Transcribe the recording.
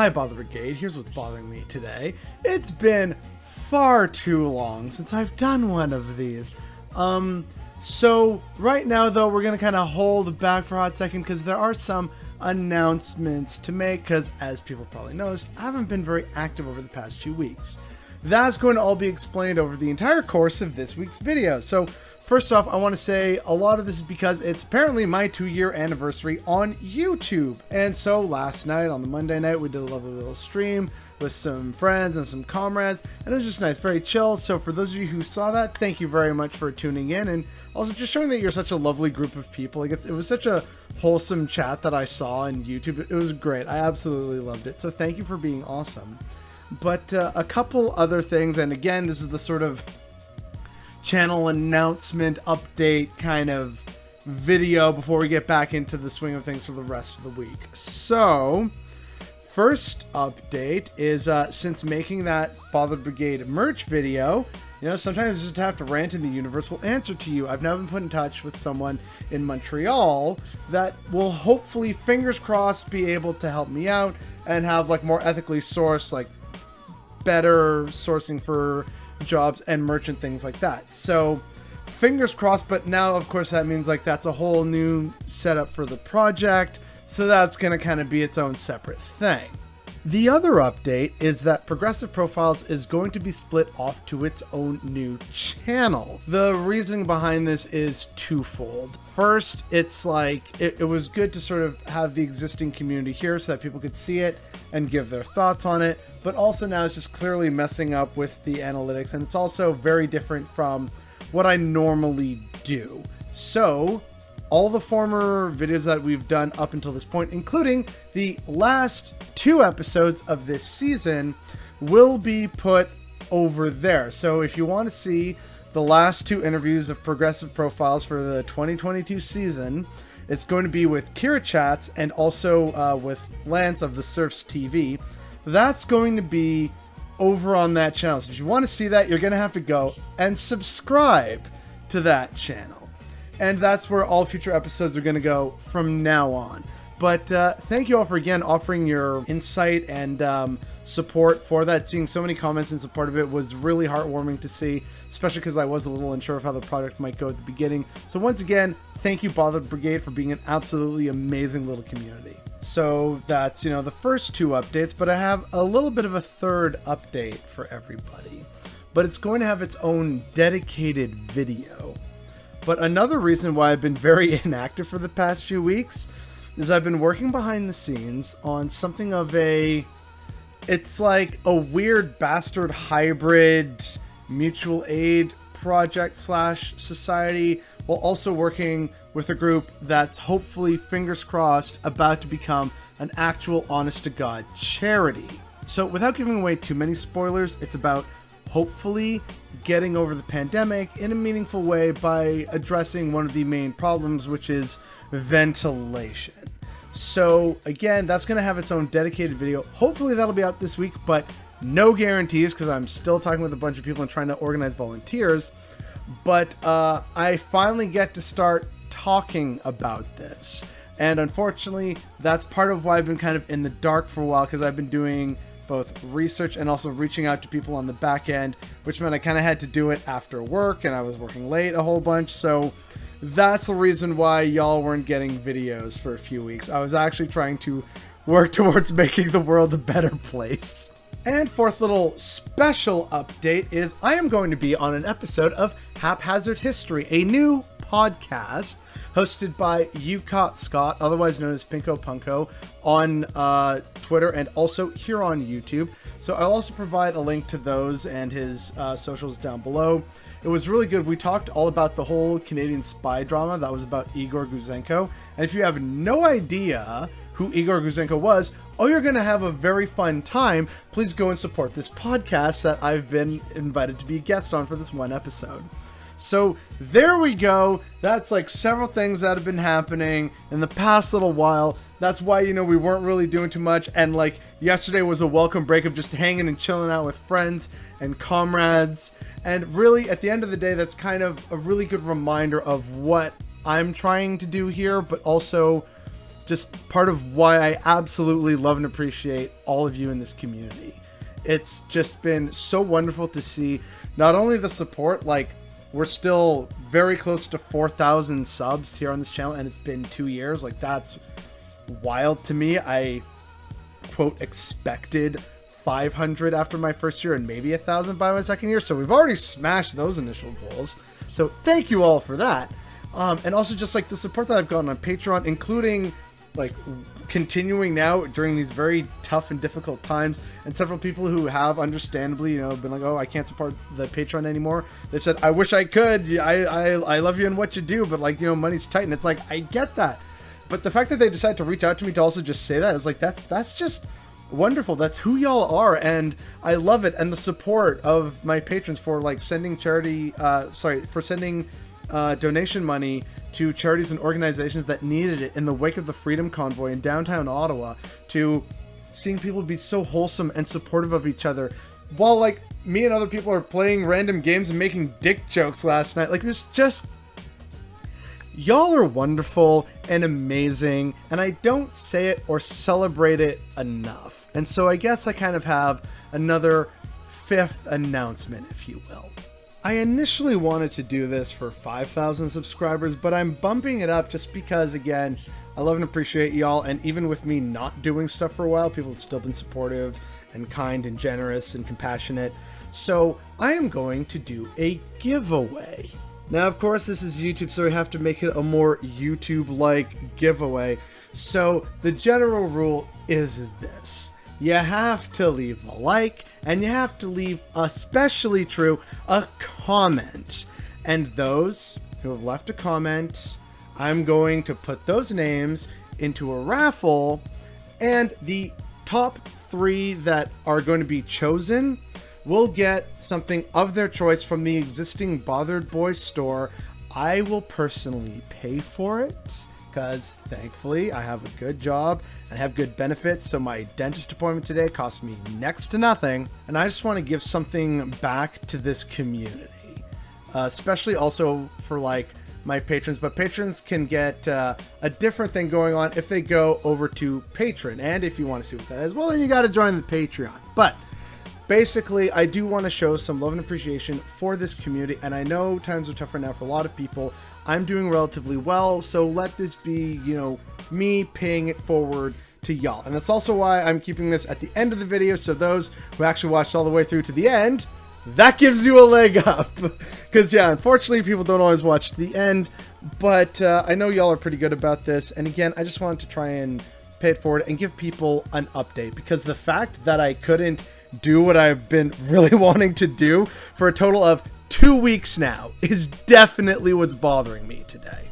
Hi, Bothered Brigade. Here's what's bothering me today. It's been far too long since I've done one of these. Um, so right now, though, we're gonna kind of hold back for a hot second because there are some announcements to make. Because as people probably noticed, I haven't been very active over the past few weeks. That's going to all be explained over the entire course of this week's video. So first off, I want to say a lot of this is because it's apparently my two year anniversary on YouTube. And so last night on the Monday night, we did a lovely little stream with some friends and some comrades, and it was just nice, very chill. So for those of you who saw that, thank you very much for tuning in, and also just showing that you're such a lovely group of people. Like it, it was such a wholesome chat that I saw on YouTube. It was great. I absolutely loved it. So thank you for being awesome. But uh, a couple other things, and again, this is the sort of channel announcement update kind of video before we get back into the swing of things for the rest of the week. So, first update is uh, since making that Bothered Brigade merch video, you know, sometimes you just have to rant and the universe will answer to you. I've now been put in touch with someone in Montreal that will hopefully, fingers crossed, be able to help me out and have like more ethically sourced, like better sourcing for jobs and merchant things like that. So fingers crossed, but now of course that means like that's a whole new setup for the project. So that's going to kind of be its own separate thing. The other update is that Progressive Profiles is going to be split off to its own new channel. The reasoning behind this is twofold. First, it's like it, it, was good to sort of have the existing community here so that people could see it and give their thoughts on it, but also now it's just clearly messing up with the analytics, and it's also very different from what I normally do. So, all the former videos that we've done up until this point, including the last two episodes of this season, will be put over there. So if you want to see the last two interviews of Progressive Profiles for the 2022 season, it's going to be with Kira Chats and also uh, with Lance of the Surfs TV. That's going to be over on that channel. So if you want to see that, you're going to have to go and subscribe to that channel and that's where all future episodes are going to go from now on. But uh, thank you all for again offering your insight and um, support for that. Seeing so many comments in support of it was really heartwarming to see, especially because I was a little unsure of how the project might go at the beginning. So, once again, thank you, Bothered Brigade, for being an absolutely amazing little community. So, that's, you know, the first two updates, but I have a little bit of a third update for everybody. But it's going to have its own dedicated video. But another reason why I've been very inactive for the past few weeks is I've been working behind the scenes on something of a it's like a weird bastard hybrid mutual aid project slash society while also working with a group that's hopefully fingers crossed about to become an actual honest to god charity. So without giving away too many spoilers it's about hopefully getting over the pandemic in a meaningful way by addressing one of the main problems, which is ventilation. So, again, that's going to have its own dedicated video. Hopefully, that'll be out this week, but no guarantees because I'm still talking with a bunch of people and trying to organize volunteers. But uh, I finally get to start talking about this. And unfortunately, that's part of why I've been kind of in the dark for a while because I've been doing both research and also reaching out to people on the back end, which meant I kind of had to do it after work and I was working late a whole bunch. So that's the reason why y'all weren't getting videos for a few weeks. I was actually trying to work towards making the world a better place. And fourth little special update is I am going to be on an episode of Haphazard History, a new podcast hosted by Ucott Scott, otherwise known as Pinko Punko, on uh, Twitter and also here on YouTube. So I'll also provide a link to those and his uh, socials down below. It was really good. We talked all about the whole Canadian spy drama that was about Igor Gouzenko. And if you have no idea who Igor Gouzenko was, oh, you're going to have a very fun time. Please go and support this podcast that I've been invited to be a guest on for this one episode. So there we go. That's like several things that have been happening in the past little while. That's why, you know, we weren't really doing too much. And like yesterday was a welcome break of just hanging and chilling out with friends and comrades. And really, at the end of the day, that's kind of a really good reminder of what I'm trying to do here, but also just part of why I absolutely love and appreciate all of you in this community. It's just been so wonderful to see not only the support, like we're still very close to 4,000 subs here on this channel, and it's been two years. Like that's wild to me. I quote expected 500 after my first year and maybe a thousand by my second year. So we've already smashed those initial goals. So thank you all for that. Um, and also just like the support that I've gotten on Patreon, including like continuing now during these very tough and difficult times. And several people who have understandably you know been like oh i can't support the patreon anymore. They said i wish i could. I, I i love you and what you do but like you know money's tight. And it's like i get that. But the fact that they decided to reach out to me to also just say that is like that's that's just wonderful. That's who y'all are, and I love it. And the support of my patrons for like sending charity, uh, sorry, for sending uh, donation money to charities and organizations that needed it in the wake of the Freedom Convoy in downtown Ottawa. To seeing people be so wholesome and supportive of each other, while like me and other people are playing random games and making dick jokes last night. Like this, just Y'all are wonderful and amazing, and I don't say it or celebrate it enough. And so I guess I kind of have another fifth announcement, if you will. I initially wanted to do this for 5,000 subscribers, but I'm bumping it up just because, again, I love and appreciate y'all. And even with me not doing stuff for a while, people have still been supportive and kind and generous and compassionate. So I am going to do a giveaway. Now, of course, this is YouTube, so we have to make it a more YouTube-like giveaway. So the general rule is this. You have to leave a like, and you have to leave, especially true, a comment. And those who have left a comment, I'm going to put those names into a raffle, and the top three that are going to be chosen will get something of their choice from the existing Bothered Boys store. I will personally pay for it because thankfully I have a good job and have good benefits. So my dentist appointment today cost me next to nothing. And I just want to give something back to this community, uh, especially also for like my patrons. But patrons can get uh, a different thing going on if they go over to Patreon. And if you want to see what that is, well, then you got to join the Patreon. But basically, I do want to show some love and appreciation for this community, and I know times are tough right now for a lot of people. I'm doing relatively well, so let this be, you know, me paying it forward to y'all. And that's also why I'm keeping this at the end of the video, so those who actually watched all the way through to the end, that gives you a leg up. Because, yeah, unfortunately, people don't always watch the end, but uh, I know y'all are pretty good about this. And again, I just wanted to try and pay it forward and give people an update, because the fact that I couldn't do what I've been really wanting to do for a total of two weeks now is definitely what's bothering me today.